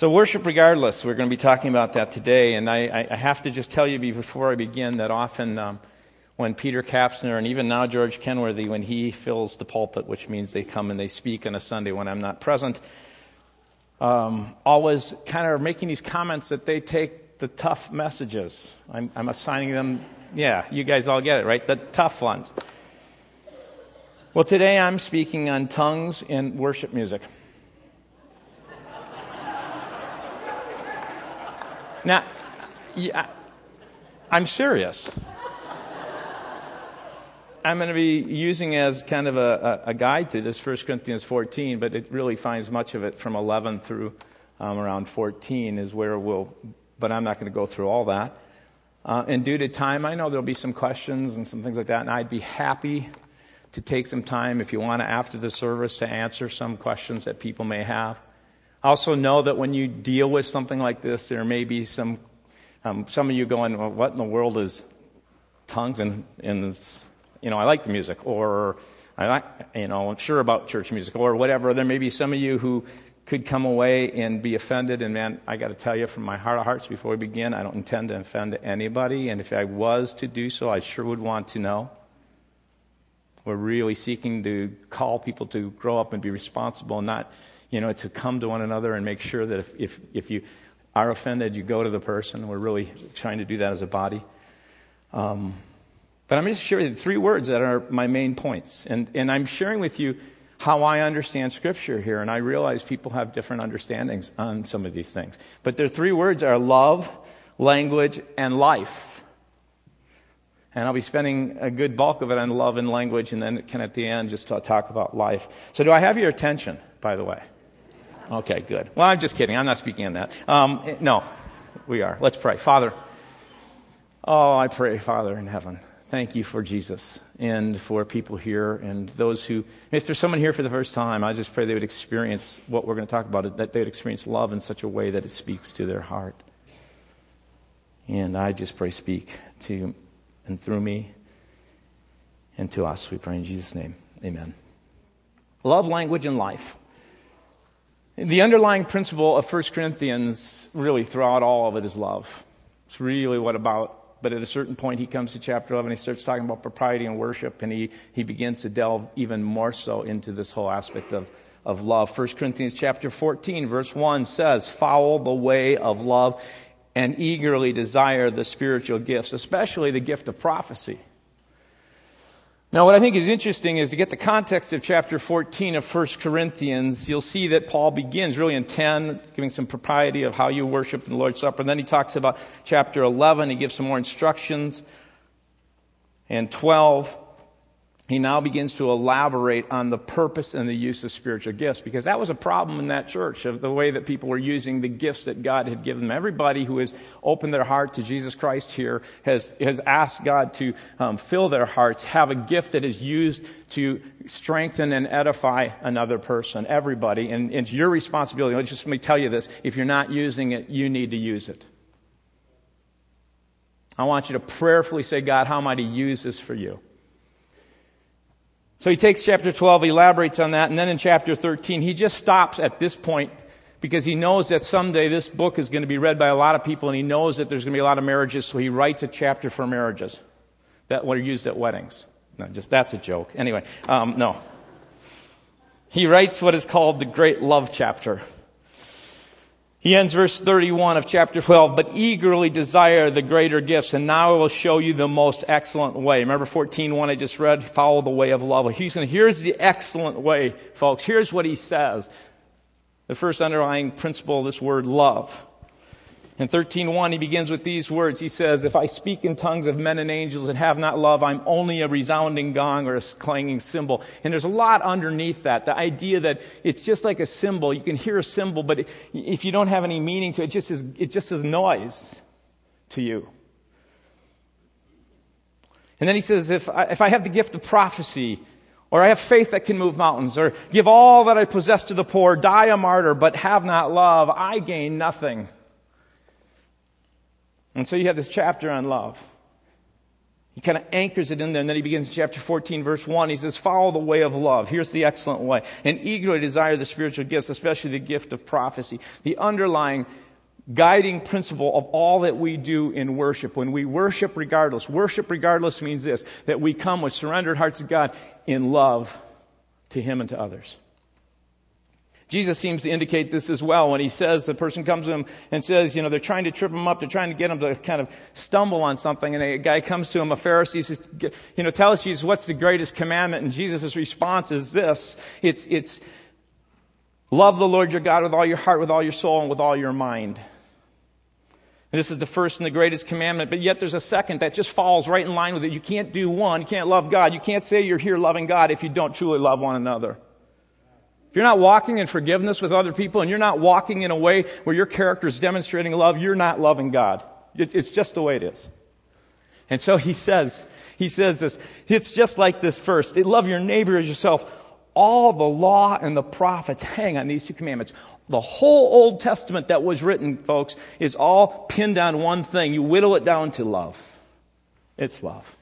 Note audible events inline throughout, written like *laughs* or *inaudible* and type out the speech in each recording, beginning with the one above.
So, worship regardless, we're going to be talking about that today. And I, I have to just tell you before I begin that often um, when Peter Kapsner and even now George Kenworthy, when he fills the pulpit, which means they come and they speak on a Sunday when I'm not present, um, always kind of making these comments that they take the tough messages. I'm, I'm assigning them, yeah, you guys all get it, right? The tough ones. Well, today I'm speaking on tongues in worship music. Now, yeah, I'm serious. I'm going to be using as kind of a, a, guide to this 1 Corinthians 14, but it really finds much of it from 11 through um, around 14 is where we'll, but I'm not going to go through all that. Uh, and due to time, I know there'll be some questions and some things like that, and I'd be happy to take some time if you want to after the service to answer some questions that people may have. Also, know that when you deal with something like this, there may be some, um, some of you going, well, what in the world is tongues and, and you know, I like the music, or I like, you know, I'm sure about church music, or whatever. There may be some of you who could come away and be offended. And man, I got to tell you from my heart of hearts before we begin, I don't intend to offend anybody. And if I was to do so, I sure would want to know. We're really seeking to call people to grow up and be responsible and not you know, to come to one another and make sure that if, if, if you are offended, you go to the person. We're really trying to do that as a body. Um, but I'm just sharing three words that are my main points. And, and I'm sharing with you how I understand Scripture here. And I realize people have different understandings on some of these things. But their three words are love, language, and life. And I'll be spending a good bulk of it on love and language, and then can at the end just talk about life. So, do I have your attention, by the way? Okay, good. Well, I'm just kidding. I'm not speaking on that. Um, no, we are. Let's pray. Father, oh, I pray, Father in heaven, thank you for Jesus and for people here and those who, if there's someone here for the first time, I just pray they would experience what we're going to talk about, that they would experience love in such a way that it speaks to their heart. And I just pray, speak to and through me and to us. We pray in Jesus' name. Amen. Love, language, and life. The underlying principle of 1 Corinthians, really throughout all of it, is love. It's really what about, but at a certain point, he comes to chapter 11, he starts talking about propriety and worship, and he, he begins to delve even more so into this whole aspect of, of love. 1 Corinthians chapter 14, verse 1 says, Follow the way of love and eagerly desire the spiritual gifts, especially the gift of prophecy. Now, what I think is interesting is to get the context of chapter 14 of 1 Corinthians, you'll see that Paul begins really in 10, giving some propriety of how you worship in the Lord's Supper. And then he talks about chapter 11, he gives some more instructions. And 12, he now begins to elaborate on the purpose and the use of spiritual gifts because that was a problem in that church of the way that people were using the gifts that God had given them. Everybody who has opened their heart to Jesus Christ here has, has asked God to um, fill their hearts, have a gift that is used to strengthen and edify another person. Everybody. And, and it's your responsibility. Let just let me tell you this. If you're not using it, you need to use it. I want you to prayerfully say, God, how am I to use this for you? So he takes chapter 12, elaborates on that, and then in chapter 13, he just stops at this point because he knows that someday this book is going to be read by a lot of people, and he knows that there's going to be a lot of marriages, so he writes a chapter for marriages that are used at weddings. No, just that's a joke. Anyway, um, no. He writes what is called the Great Love Chapter. He ends verse 31 of chapter 12, but eagerly desire the greater gifts, and now I will show you the most excellent way. Remember 14, one I just read? Follow the way of love. He's going to, here's the excellent way, folks. Here's what he says. The first underlying principle of this word, love. In 13:1 he begins with these words. He says, "If I speak in tongues of men and angels and have not love, I'm only a resounding gong or a clanging cymbal." And there's a lot underneath that. The idea that it's just like a cymbal. You can hear a cymbal, but if you don't have any meaning to it, it just is, it just is noise to you. And then he says, if I, if I have the gift of prophecy, or I have faith that can move mountains, or give all that I possess to the poor, die a martyr, but have not love, I gain nothing. And so you have this chapter on love. He kind of anchors it in there, and then he begins in chapter 14, verse 1. He says, Follow the way of love. Here's the excellent way. And eagerly desire the spiritual gifts, especially the gift of prophecy. The underlying guiding principle of all that we do in worship. When we worship regardless, worship regardless means this that we come with surrendered hearts to God in love to Him and to others. Jesus seems to indicate this as well when he says the person comes to him and says, you know, they're trying to trip him up, they're trying to get him to kind of stumble on something, and a guy comes to him, a Pharisee says, you know, tell us, Jesus, what's the greatest commandment? And Jesus' response is this it's, it's love the Lord your God with all your heart, with all your soul, and with all your mind. This is the first and the greatest commandment, but yet there's a second that just falls right in line with it. You can't do one, you can't love God, you can't say you're here loving God if you don't truly love one another. If you're not walking in forgiveness with other people and you're not walking in a way where your character is demonstrating love, you're not loving God. It's just the way it is. And so he says, he says this, it's just like this first. Love your neighbor as yourself. All the law and the prophets hang on these two commandments. The whole Old Testament that was written, folks, is all pinned on one thing. You whittle it down to love. It's love.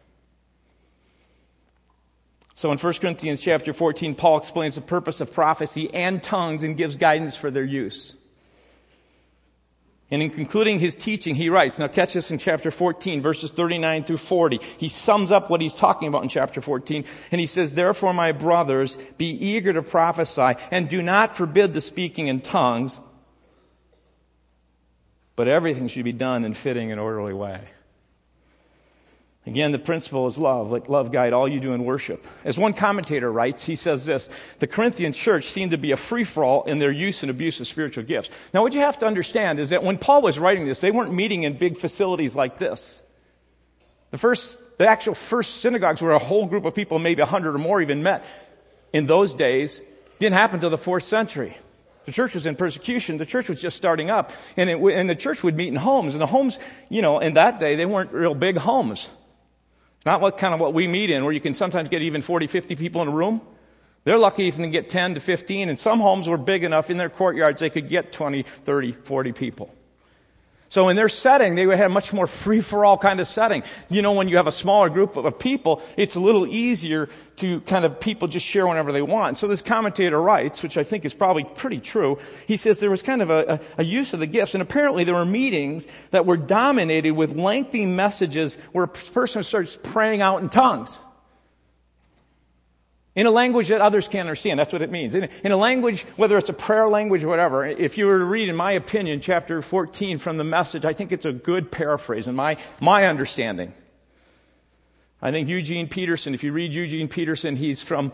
So in 1 Corinthians chapter 14, Paul explains the purpose of prophecy and tongues and gives guidance for their use. And in concluding his teaching, he writes, now catch this in chapter 14, verses 39 through 40. He sums up what he's talking about in chapter 14, and he says, Therefore, my brothers, be eager to prophesy, and do not forbid the speaking in tongues, but everything should be done in fitting and orderly way. Again, the principle is love. Let love guide all you do in worship. As one commentator writes, he says this The Corinthian church seemed to be a free for all in their use and abuse of spiritual gifts. Now, what you have to understand is that when Paul was writing this, they weren't meeting in big facilities like this. The first, the actual first synagogues where a whole group of people, maybe a hundred or more, even met in those days, didn't happen until the fourth century. The church was in persecution. The church was just starting up. And, it, and the church would meet in homes. And the homes, you know, in that day, they weren't real big homes. Not what kind of what we meet in, where you can sometimes get even 40, 50 people in a room. They're lucky if they get 10 to 15, and some homes were big enough in their courtyards they could get 20, 30, 40 people. So in their setting, they would have a much more free for all kind of setting. You know, when you have a smaller group of people, it's a little easier to kind of people just share whenever they want. So this commentator writes, which I think is probably pretty true, he says there was kind of a, a, a use of the gifts, and apparently there were meetings that were dominated with lengthy messages where a person starts praying out in tongues in a language that others can't understand. That's what it means. In, in, a language, whether it's a prayer language or whatever, if you were to read, in my opinion, chapter 14 from the message, I think it's a good paraphrase in my, my understanding. I think Eugene Peterson, if you read Eugene Peterson, he's from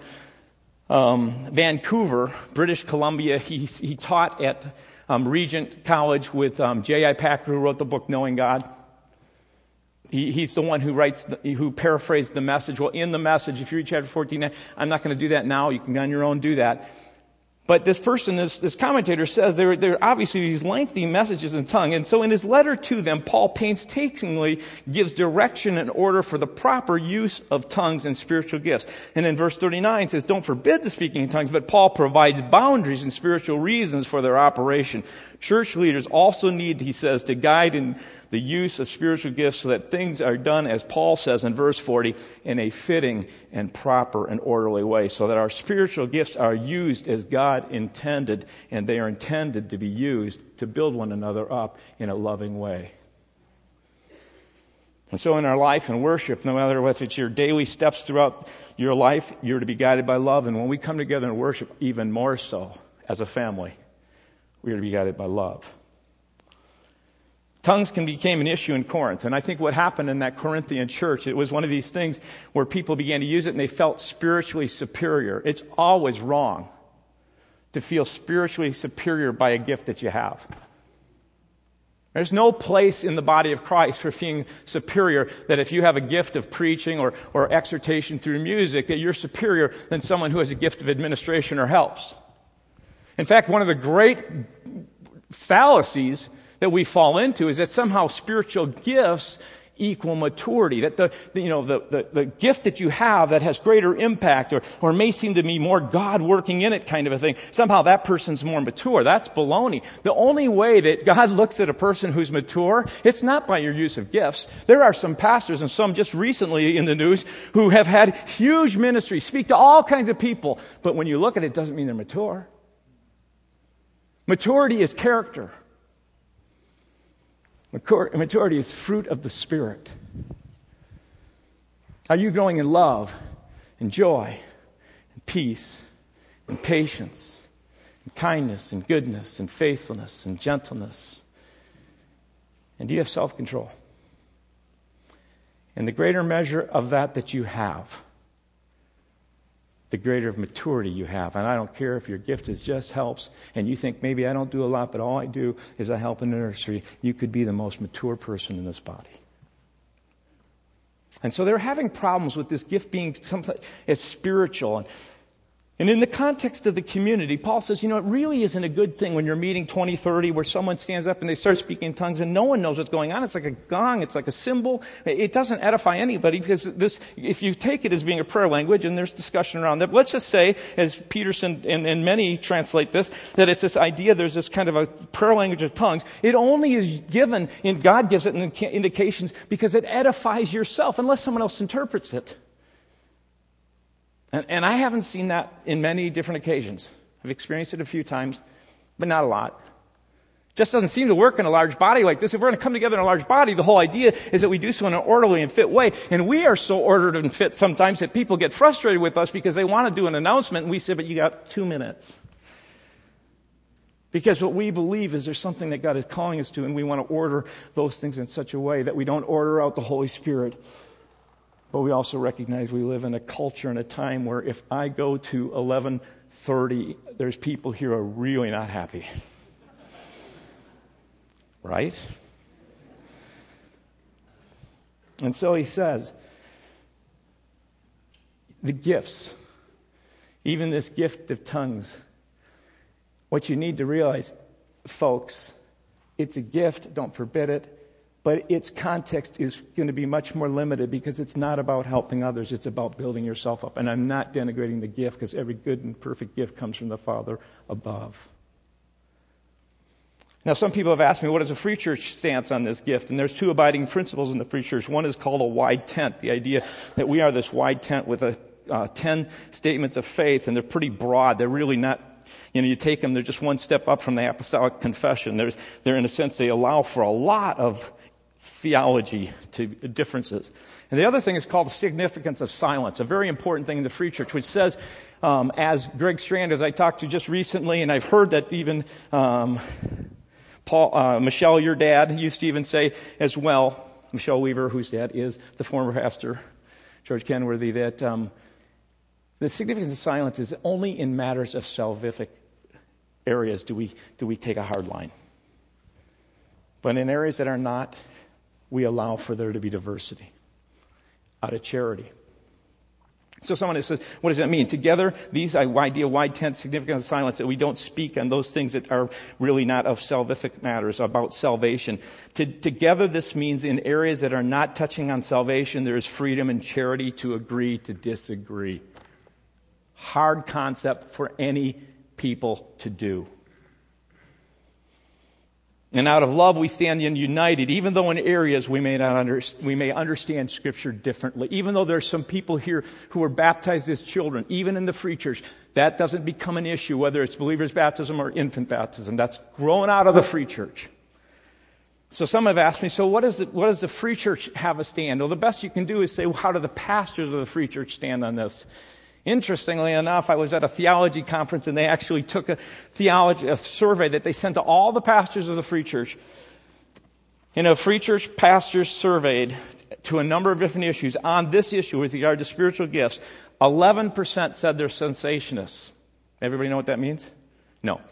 um, Vancouver, British Columbia. He, he taught at um, Regent College with um, J.I. Packer, who wrote the book Knowing God. He, he's the one who writes, the, who paraphrased the message. Well, in the message, if you read chapter 14, I'm not going to do that now. You can on your own do that. But this person, this, this commentator says there, there are obviously these lengthy messages in tongue. And so in his letter to them, Paul painstakingly gives direction and order for the proper use of tongues and spiritual gifts. And in verse 39 says, don't forbid the speaking in tongues, but Paul provides boundaries and spiritual reasons for their operation. Church leaders also need, he says, to guide in the use of spiritual gifts so that things are done, as Paul says in verse 40, in a fitting and proper and orderly way, so that our spiritual gifts are used as God intended, and they are intended to be used to build one another up in a loving way. And so, in our life and worship, no matter if it's your daily steps throughout your life, you're to be guided by love. And when we come together and worship, even more so as a family, we are to be guided by love. Tongues can became an issue in Corinth. And I think what happened in that Corinthian church, it was one of these things where people began to use it and they felt spiritually superior. It's always wrong to feel spiritually superior by a gift that you have. There's no place in the body of Christ for feeling superior that if you have a gift of preaching or, or exhortation through music, that you're superior than someone who has a gift of administration or helps. In fact, one of the great fallacies that we fall into is that somehow spiritual gifts equal maturity. That the, the you know, the, the, the, gift that you have that has greater impact or, or may seem to be more God working in it kind of a thing, somehow that person's more mature. That's baloney. The only way that God looks at a person who's mature, it's not by your use of gifts. There are some pastors and some just recently in the news who have had huge ministries, speak to all kinds of people, but when you look at it, it doesn't mean they're mature. Maturity is character. Maturity is fruit of the Spirit. Are you growing in love and joy and peace and patience and kindness and goodness and faithfulness and gentleness? And do you have self control? And the greater measure of that that you have, the greater of maturity you have. And I don't care if your gift is just helps and you think maybe I don't do a lot, but all I do is I help in the nursery. You could be the most mature person in this body. And so they're having problems with this gift being something as spiritual. And and in the context of the community, Paul says, you know, it really isn't a good thing when you're meeting 20, 30, where someone stands up and they start speaking in tongues and no one knows what's going on. It's like a gong, it's like a cymbal. It doesn't edify anybody because this, if you take it as being a prayer language, and there's discussion around that, let's just say, as Peterson and, and many translate this, that it's this idea there's this kind of a prayer language of tongues. It only is given, and God gives it in indications because it edifies yourself unless someone else interprets it. And, and I haven't seen that in many different occasions. I've experienced it a few times, but not a lot. Just doesn't seem to work in a large body like this. If we're going to come together in a large body, the whole idea is that we do so in an orderly and fit way. And we are so ordered and fit sometimes that people get frustrated with us because they want to do an announcement and we say, but you got two minutes. Because what we believe is there's something that God is calling us to, and we want to order those things in such a way that we don't order out the Holy Spirit but we also recognize we live in a culture and a time where if I go to 11:30, there's people here who are really not happy. Right? And so he says, the gifts, even this gift of tongues, what you need to realize, folks, it's a gift, don't forbid it but its context is going to be much more limited because it's not about helping others, it's about building yourself up. And I'm not denigrating the gift because every good and perfect gift comes from the Father above. Now, some people have asked me, what is a free church stance on this gift? And there's two abiding principles in the free church. One is called a wide tent, the idea that we are this wide tent with a, uh, 10 statements of faith, and they're pretty broad. They're really not you know, you take them, they're just one step up from the apostolic confession. There's, they're, in a sense, they allow for a lot of theology to differences. And the other thing is called the significance of silence, a very important thing in the Free Church, which says, um, as Greg Strand, as I talked to just recently, and I've heard that even um, Paul, uh, Michelle, your dad, used to even say as well, Michelle Weaver, whose dad is the former pastor, George Kenworthy, that um, the significance of silence is only in matters of salvific areas do we, do we take a hard line. But in areas that are not, we allow for there to be diversity out of charity. So someone says, what does that mean? Together, these idea, wide tent, significant silence, that we don't speak on those things that are really not of salvific matters, about salvation. To, together, this means in areas that are not touching on salvation, there is freedom and charity to agree to disagree. Hard concept for any people to do. And out of love, we stand united, even though in areas we may, not under, we may understand Scripture differently. Even though there's some people here who are baptized as children, even in the free church, that doesn't become an issue, whether it's believer's baptism or infant baptism. That's growing out of the free church. So some have asked me, so what, is the, what does the free church have a stand? Well, the best you can do is say, well, how do the pastors of the free church stand on this? Interestingly enough, I was at a theology conference and they actually took a theology, a survey that they sent to all the pastors of the free church. In a free church pastors surveyed to a number of different issues on this issue with regard to spiritual gifts, 11% said they're cessationists. Everybody know what that means? No.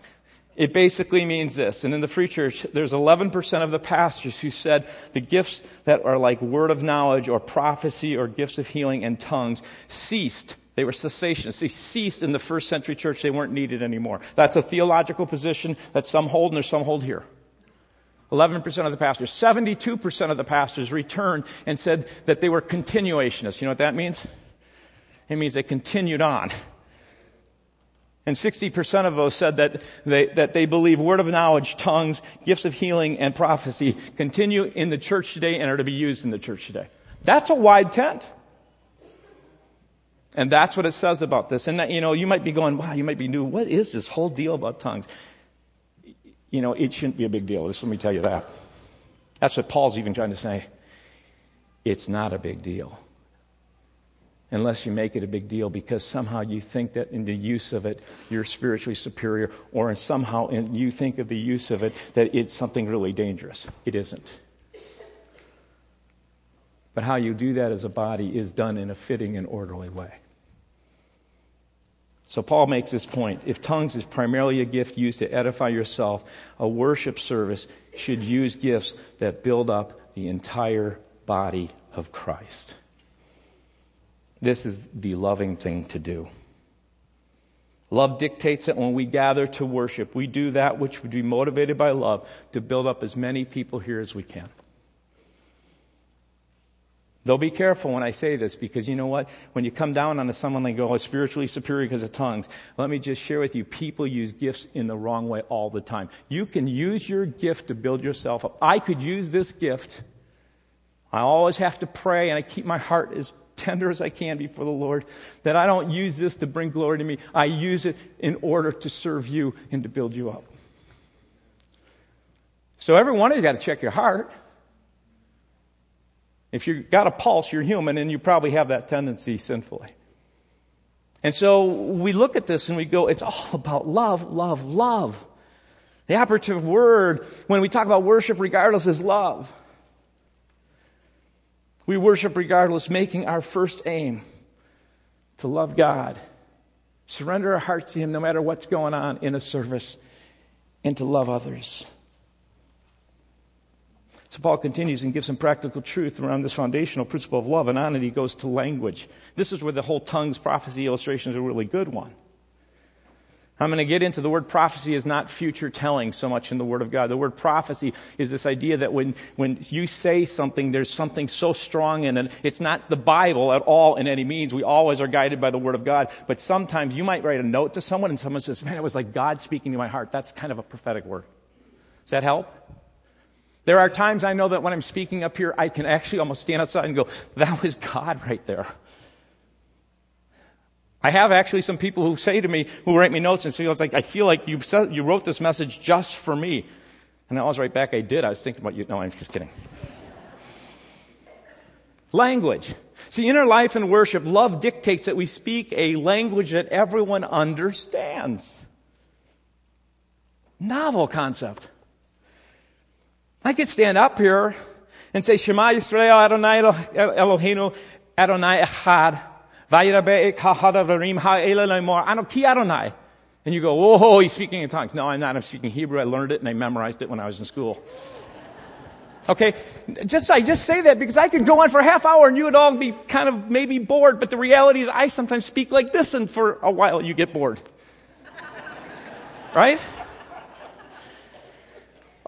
It basically means this. And in the free church, there's 11% of the pastors who said the gifts that are like word of knowledge or prophecy or gifts of healing and tongues ceased they were cessationists. They ceased in the first century church. They weren't needed anymore. That's a theological position that some hold and there's some hold here. 11% of the pastors. 72% of the pastors returned and said that they were continuationists. You know what that means? It means they continued on. And 60% of those said that they, that they believe word of knowledge, tongues, gifts of healing, and prophecy continue in the church today and are to be used in the church today. That's a wide tent. And that's what it says about this. And that, you know, you might be going, wow, you might be new. What is this whole deal about tongues? You know, it shouldn't be a big deal. Just let me tell you that. That's what Paul's even trying to say. It's not a big deal. Unless you make it a big deal because somehow you think that in the use of it, you're spiritually superior, or in somehow in, you think of the use of it that it's something really dangerous. It isn't. But how you do that as a body is done in a fitting and orderly way. So Paul makes this point. If tongues is primarily a gift used to edify yourself, a worship service should use gifts that build up the entire body of Christ. This is the loving thing to do. Love dictates that when we gather to worship, we do that which would be motivated by love to build up as many people here as we can. Though be careful when I say this because you know what? When you come down on someone and go, oh, spiritually superior because of tongues, let me just share with you people use gifts in the wrong way all the time. You can use your gift to build yourself up. I could use this gift. I always have to pray and I keep my heart as tender as I can before the Lord. That I don't use this to bring glory to me. I use it in order to serve you and to build you up. So every one of you got to check your heart. If you've got a pulse, you're human, and you probably have that tendency sinfully. And so we look at this and we go, it's all *laughs* about love, love, love. The operative word when we talk about worship, regardless, is love. We worship regardless, making our first aim to love God, surrender our hearts to Him no matter what's going on in a service, and to love others. So Paul continues and gives some practical truth around this foundational principle of love, and on it he goes to language. This is where the whole tongues prophecy illustration is a really good one. I'm going to get into the word prophecy is not future telling so much in the Word of God. The word prophecy is this idea that when, when you say something, there's something so strong in it. It's not the Bible at all in any means. We always are guided by the Word of God. But sometimes you might write a note to someone and someone says, Man, it was like God speaking to my heart. That's kind of a prophetic word. Does that help? There are times I know that when I'm speaking up here, I can actually almost stand outside and go, that was God right there. I have actually some people who say to me, who write me notes and say, like, I feel like you, said, you wrote this message just for me. And I was right back, I did. I was thinking about you. No, I'm just kidding. language. See, in our life and worship, love dictates that we speak a language that everyone understands. Novel concept. I could stand up here and say, Shema Yisrael Adonai Eloheinu Adonai Echad Adonai. And you go, whoa, he's speaking in tongues. No, I'm not. I'm speaking Hebrew. I learned it and I memorized it when I was in school. Okay, just I just say that because I could go on for a half hour and you would all be kind of maybe bored, but the reality is I sometimes speak like this and for a while you get bored. Right?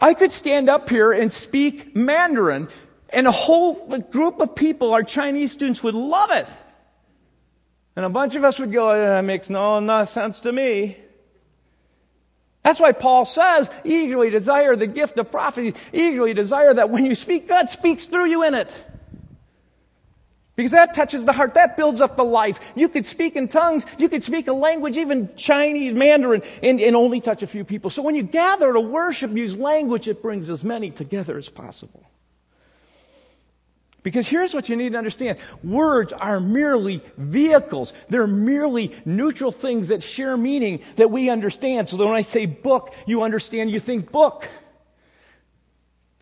I could stand up here and speak Mandarin, and a whole group of people, our Chinese students, would love it. And a bunch of us would go, eh, that makes no, no sense to me. That's why Paul says, eagerly desire the gift of prophecy, eagerly desire that when you speak, God speaks through you in it. Because that touches the heart. That builds up the life. You could speak in tongues. You could speak a language, even Chinese, Mandarin, and, and only touch a few people. So when you gather to worship, use language, it brings as many together as possible. Because here's what you need to understand. Words are merely vehicles. They're merely neutral things that share meaning that we understand. So that when I say book, you understand, you think book.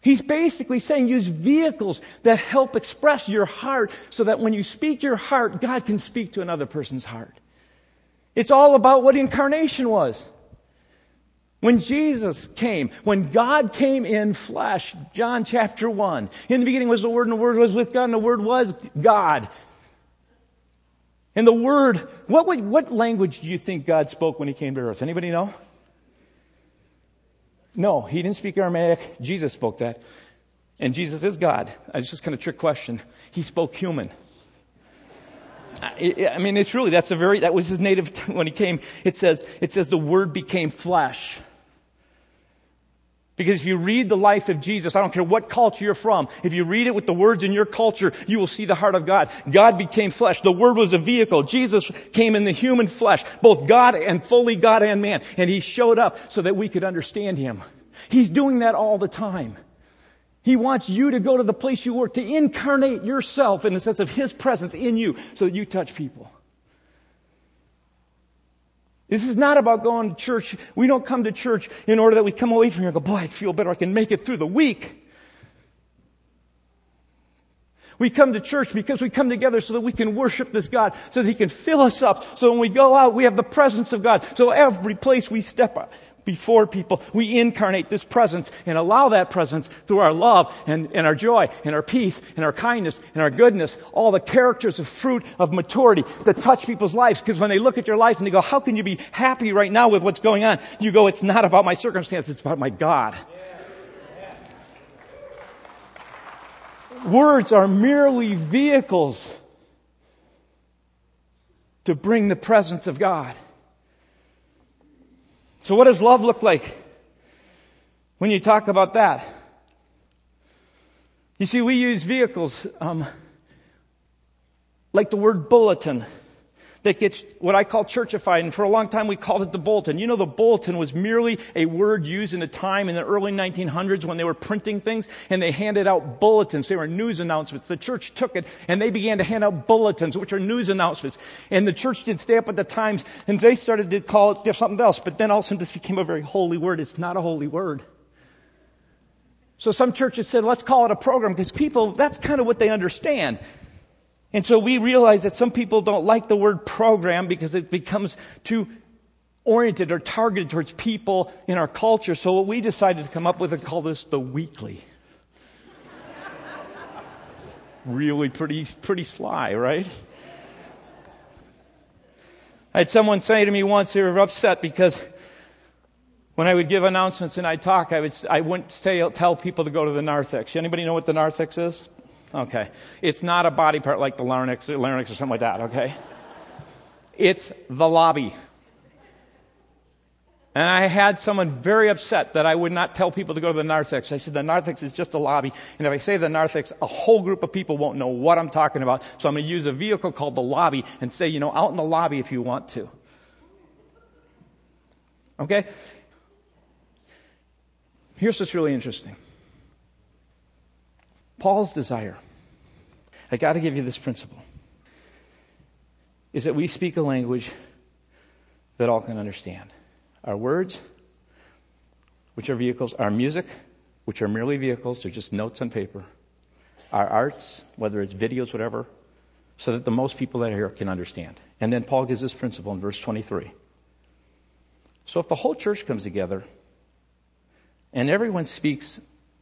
He's basically saying use vehicles that help express your heart so that when you speak your heart, God can speak to another person's heart. It's all about what incarnation was. When Jesus came, when God came in flesh, John chapter 1, in the beginning was the Word, and the Word was with God, and the Word was God. And the Word, what, would, what language do you think God spoke when He came to earth? Anybody know? No, he didn't speak Aramaic. Jesus spoke that. And Jesus is God. Uh, it's just kind of trick question. He spoke human. I mean, it's really, that's a very, that was his native, *laughs* when he came, it says, it says the word became flesh. Because if you read the life of Jesus, I don't care what culture you're from, if you read it with the words in your culture, you will see the heart of God. God became flesh. The Word was a vehicle. Jesus came in the human flesh, both God and fully God and man. And He showed up so that we could understand Him. He's doing that all the time. He wants you to go to the place you work, to incarnate yourself in the sense of His presence in you so that you touch people. This is not about going to church. We don't come to church in order that we come away from here and go, boy, I feel better. I can make it through the week. We come to church because we come together so that we can worship this God, so that He can fill us up. So when we go out, we have the presence of God. So every place we step before people. We incarnate this presence and allow that presence through our love and, and our joy and our peace and our kindness and our goodness, all the characters of fruit of maturity to touch people's lives. Because when they look at your life and they go, how can you be happy right now with what's going on? You go, it's not about my circumstances, it's about my God. Words are merely vehicles to bring the presence of God. So, what does love look like when you talk about that? You see, we use vehicles um, like the word bulletin that gets what I call churchified. And for a long time, we called it the bulletin. You know, the bulletin was merely a word used in a time in the early 1900s when they were printing things and they handed out bulletins. They were news announcements. The church took it and they began to hand out bulletins, which are news announcements. And the church did stay up at the times and they started to call it something else. But then all of a sudden, this became a very holy word. It's not a holy word. So some churches said, let's call it a program because people, that's kind of what they understand. And so we realize that some people don't like the word program because it becomes too oriented or targeted towards people in our culture. So what we decided to come up with and call this the weekly. *laughs* really pretty, pretty sly, right? I had someone say to me once they were upset because when I would give announcements and I'd talk, I, would, I wouldn't stay, tell people to go to the narthex. Anybody know what the narthex is? Okay. It's not a body part like the larynx, larynx or something like that, okay? It's the lobby. And I had someone very upset that I would not tell people to go to the narthex. I said, the narthex is just a lobby. And if I say the narthex, a whole group of people won't know what I'm talking about. So I'm going to use a vehicle called the lobby and say, you know, out in the lobby if you want to. Okay? Here's what's really interesting. Paul's desire, I got to give you this principle, is that we speak a language that all can understand. Our words, which are vehicles, our music, which are merely vehicles, they're just notes on paper, our arts, whether it's videos, whatever, so that the most people that are here can understand. And then Paul gives this principle in verse 23. So if the whole church comes together and everyone speaks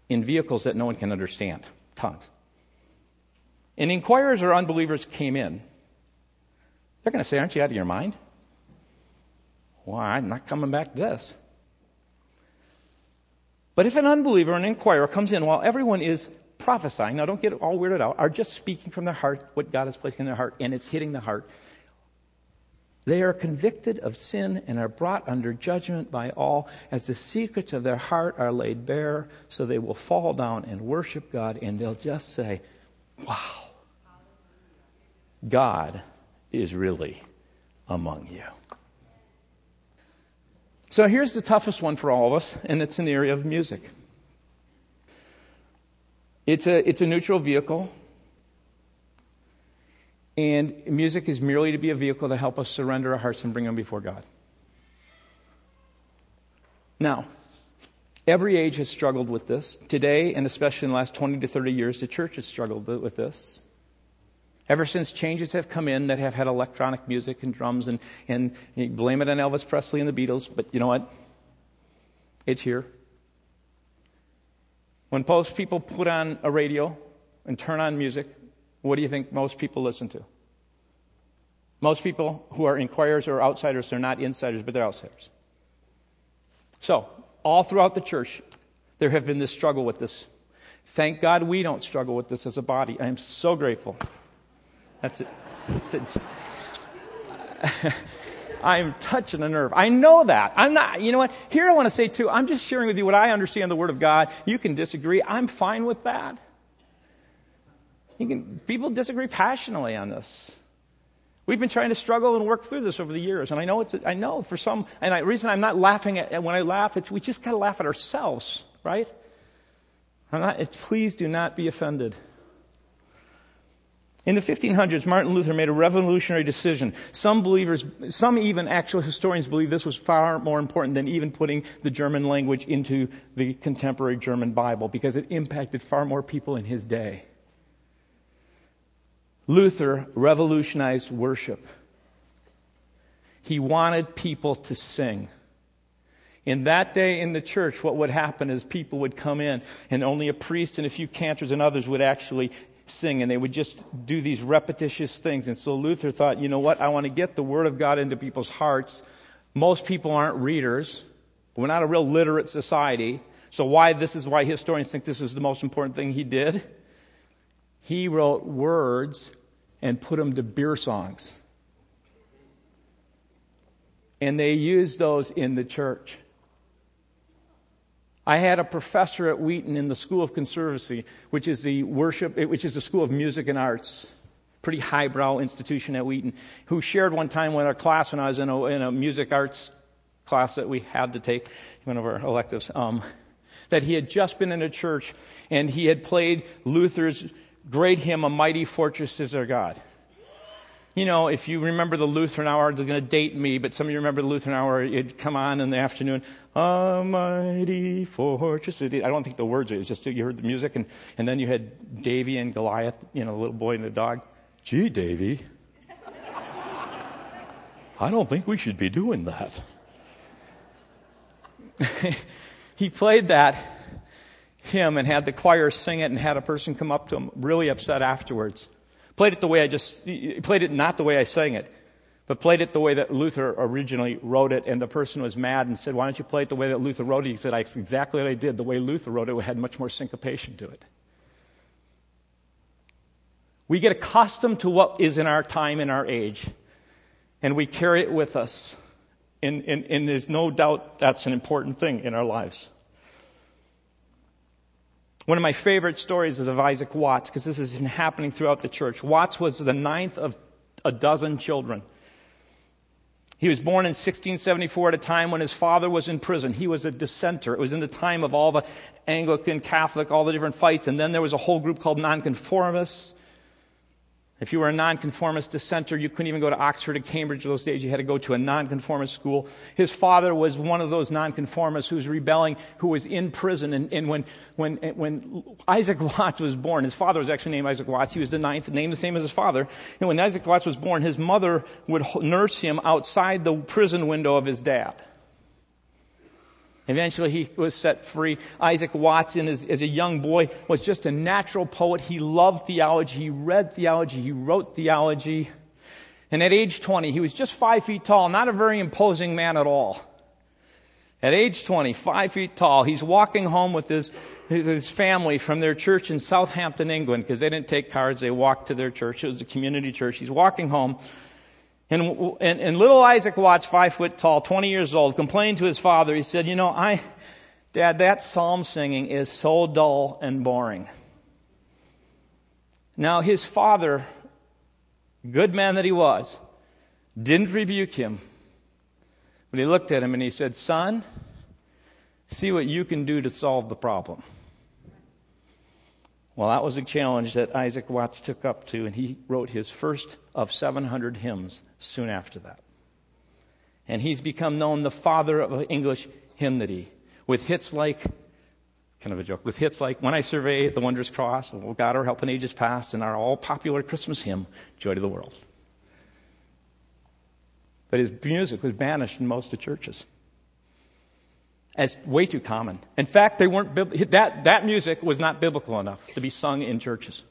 in vehicles that no one can understand, tongues. And inquirers or unbelievers came in. They're going to say, Aren't you out of your mind? Why, I'm not coming back to this. But if an unbeliever, an inquirer, comes in while everyone is prophesying, now don't get all weirded out, are just speaking from their heart what God has placed in their heart, and it's hitting the heart, they are convicted of sin and are brought under judgment by all, as the secrets of their heart are laid bare, so they will fall down and worship God, and they'll just say, Wow, God is really among you. So here's the toughest one for all of us, and it's in the area of music. It's a, it's a neutral vehicle. And music is merely to be a vehicle to help us surrender our hearts and bring them before God. Now, every age has struggled with this. Today, and especially in the last 20 to 30 years, the church has struggled with this. Ever since changes have come in that have had electronic music and drums, and, and you blame it on Elvis Presley and the Beatles, but you know what? It's here. When most people put on a radio and turn on music, what do you think most people listen to? Most people who are inquirers or outsiders, they're not insiders, but they're outsiders. So, all throughout the church, there have been this struggle with this. Thank God we don't struggle with this as a body. I am so grateful. That's it. That's it. *laughs* I'm touching a nerve. I know that. I'm not, you know what? Here I want to say too, I'm just sharing with you what I understand the Word of God. You can disagree. I'm fine with that. You can, people disagree passionately on this. We've been trying to struggle and work through this over the years, and I know it's. I know for some, and the reason I'm not laughing at when I laugh, it's we just got to laugh at ourselves, right? Not. Please do not be offended. In the 1500s, Martin Luther made a revolutionary decision. Some believers, some even actual historians believe this was far more important than even putting the German language into the contemporary German Bible because it impacted far more people in his day. Luther revolutionized worship. He wanted people to sing. In that day in the church, what would happen is people would come in, and only a priest and a few cantors and others would actually sing, and they would just do these repetitious things. And so Luther thought, you know what? I want to get the Word of God into people's hearts. Most people aren't readers. We're not a real literate society. So why this is why historians think this is the most important thing he did. He wrote words and put them to beer songs. And they used those in the church. I had a professor at Wheaton in the School of Conservancy, which is the worship, which is the School of Music and Arts, pretty highbrow institution at Wheaton, who shared one time with our class when I was in a, in a music arts class that we had to take, one of our electives, um, that he had just been in a church and he had played Luther's great hymn, A Mighty Fortress is Our God. You know, if you remember the Lutheran hour, they're going to date me, but some of you remember the Lutheran hour, it'd come on in the afternoon, A Mighty Fortress. I don't think the words are, it's just you heard the music, and, and then you had Davey and Goliath, you know, the little boy and the dog. Gee, Davey, I don't think we should be doing that. *laughs* he played that hymn and had the choir sing it and had a person come up to him really upset afterwards. Played it the way I just, played it not the way I sang it, but played it the way that Luther originally wrote it. And the person was mad and said, Why don't you play it the way that Luther wrote it? He said, That's exactly what I did. The way Luther wrote it it had much more syncopation to it. We get accustomed to what is in our time, in our age, and we carry it with us. And, and, and there's no doubt that's an important thing in our lives. One of my favorite stories is of Isaac Watts, because this has been happening throughout the church. Watts was the ninth of a dozen children. He was born in 1674 at a time when his father was in prison. He was a dissenter. It was in the time of all the Anglican, Catholic, all the different fights. And then there was a whole group called nonconformists if you were a nonconformist dissenter, you couldn't even go to Oxford or Cambridge those days. You had to go to a nonconformist school. His father was one of those nonconformists who was rebelling, who was in prison. And, and when, when, when Isaac Watts was born, his father was actually named Isaac Watts. He was the ninth, named the same as his father. And when Isaac Watts was born, his mother would nurse him outside the prison window of his dad. Eventually, he was set free. Isaac Watson, as, as, a young boy, was just a natural poet. He loved theology. He read theology. He wrote theology. And at age 20, he was just five feet tall, not a very imposing man at all. At age 20, five feet tall, he's walking home with his, his family from their church in Southampton, England, because they didn't take cars. They walked to their church. It was a community church. He's walking home. And, and, and, little Isaac Watts, five foot tall, 20 years old, complained to his father. He said, You know, I, Dad, that psalm singing is so dull and boring. Now, his father, good man that he was, didn't rebuke him. But he looked at him and he said, Son, see what you can do to solve the problem. Well, that was a challenge that Isaac Watts took up to, and he wrote his first of 700 hymns soon after that. And he's become known the father of English hymnody, with hits like, kind of a joke, with hits like When I Survey the Wondrous Cross, Oh God, Our Help in Ages Past, and our all popular Christmas hymn, Joy to the World. But his music was banished in most of churches as way too common. In fact, they weren't, that, that music was not biblical enough to be sung in churches.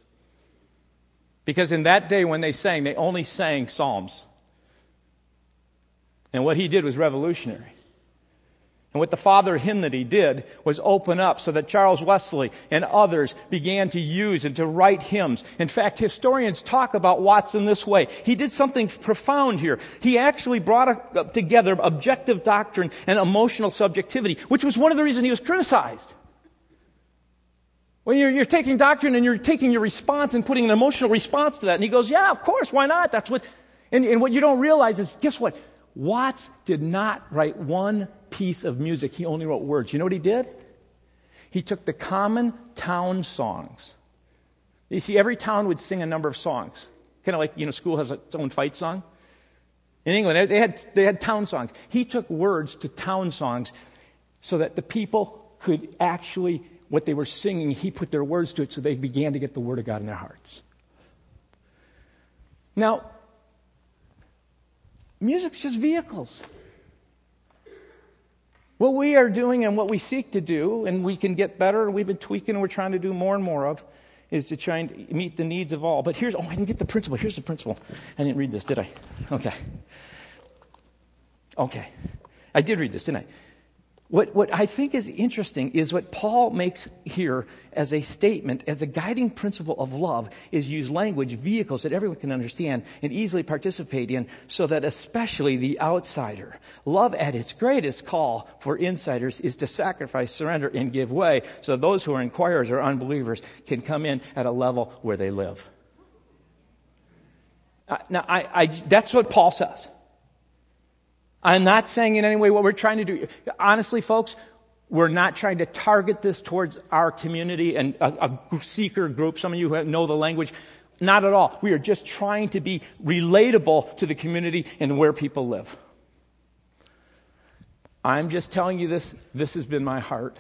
Because in that day when they sang, they only sang psalms. And what he did was revolutionary. And what the father hymn that he did was open up so that Charles Wesley and others began to use and to write hymns. In fact, historians talk about Watson this way. He did something profound here. He actually brought uh, together objective doctrine and emotional subjectivity, which was one of the reasons he was criticized. Well, you're, you're taking doctrine and you're taking your response and putting an emotional response to that. And he goes, yeah, of course, why not? That's what, and, and what you don't realize is, guess what? Watts did not write one piece of music. He only wrote words. You know what he did? He took the common town songs. You see, every town would sing a number of songs. Kind of like, you know, school has its own fight song. In England, they had, they had town songs. He took words to town songs so that the people could actually, what they were singing, he put their words to it so they began to get the word of God in their hearts. Now, music's just vehicles. What we are doing and what we seek to do, and we can get better, and we've been tweaking and we're trying to do more and more of, is to try and meet the needs of all. But here's, oh, I didn't get the principle. Here's the principle. I didn't read this, did I? Okay. Okay. I did read this, didn't I? What, what I think is interesting is what Paul makes here as a statement, as a guiding principle of love, is use language, vehicles that everyone can understand and easily participate in, so that especially the outsider. Love at its greatest call for insiders is to sacrifice, surrender, and give way, so those who are inquirers or unbelievers can come in at a level where they live. Uh, now, I, I, that's what Paul says. I'm not saying in any way what we're trying to do. Honestly, folks, we're not trying to target this towards our community and a, a seeker group. Some of you know the language. Not at all. We are just trying to be relatable to the community and where people live. I'm just telling you this. This has been my heart.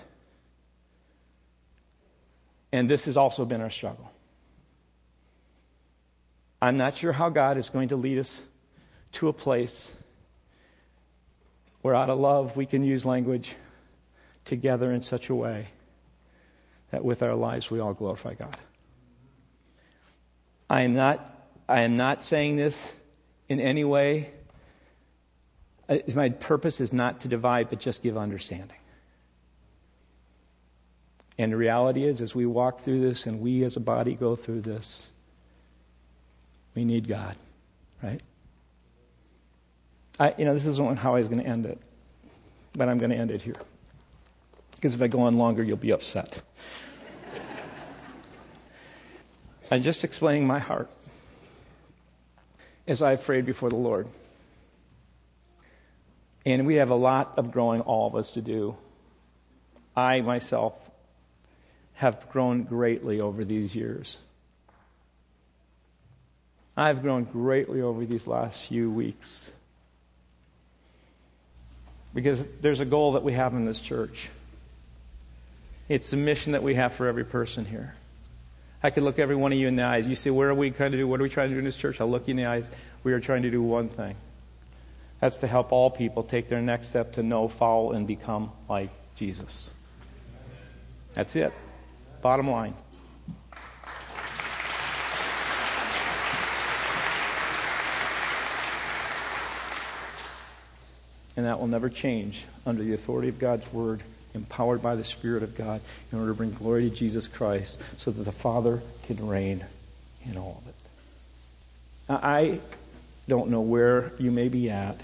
And this has also been our struggle. I'm not sure how God is going to lead us to a place where out of love we can use language together in such a way that with our lives we all glorify God. I am not, I am not saying this in any way. My purpose is not to divide, but just give understanding. And the reality is, as we walk through this and we as a body go through this, we need God, right? I, you know, this isn't how I was going to end it, but I'm going to end it here. Because if I go on longer, you'll be upset. I'm just explaining my heart as I've prayed before the Lord. And we have a lot of growing, all of us, to do. I myself have grown greatly over these years. I've grown greatly over these last few weeks because there's a goal that we have in this church. It's the mission that we have for every person here. I could look every one of you in the eyes. You say, Where are we trying to do? What are we trying to do in this church? I'll look you in the eyes. We are trying to do one thing. That's to help all people take their next step to know, follow, and become like Jesus. That's it. Bottom line. And that will never change under the authority of God's Word, empowered by the Spirit of God, in order to bring glory to Jesus Christ so that the Father can reign in all of it. Now, I don't know where you may be at,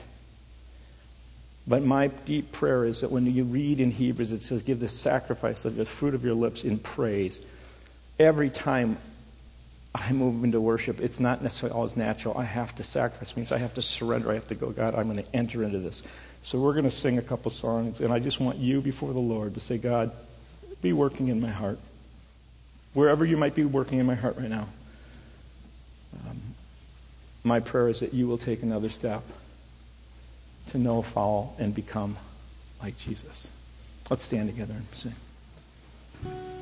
but my deep prayer is that when you read in Hebrews, it says, Give the sacrifice of the fruit of your lips in praise. Every time I move into worship, it's not necessarily always natural. I have to sacrifice. Means I have to surrender. I have to go, God, I'm going to enter into this. So we're going to sing a couple songs, and I just want you before the Lord to say, God, be working in my heart. Wherever you might be working in my heart right now. Um, my prayer is that you will take another step to know, follow, and become like Jesus. Let's stand together and sing.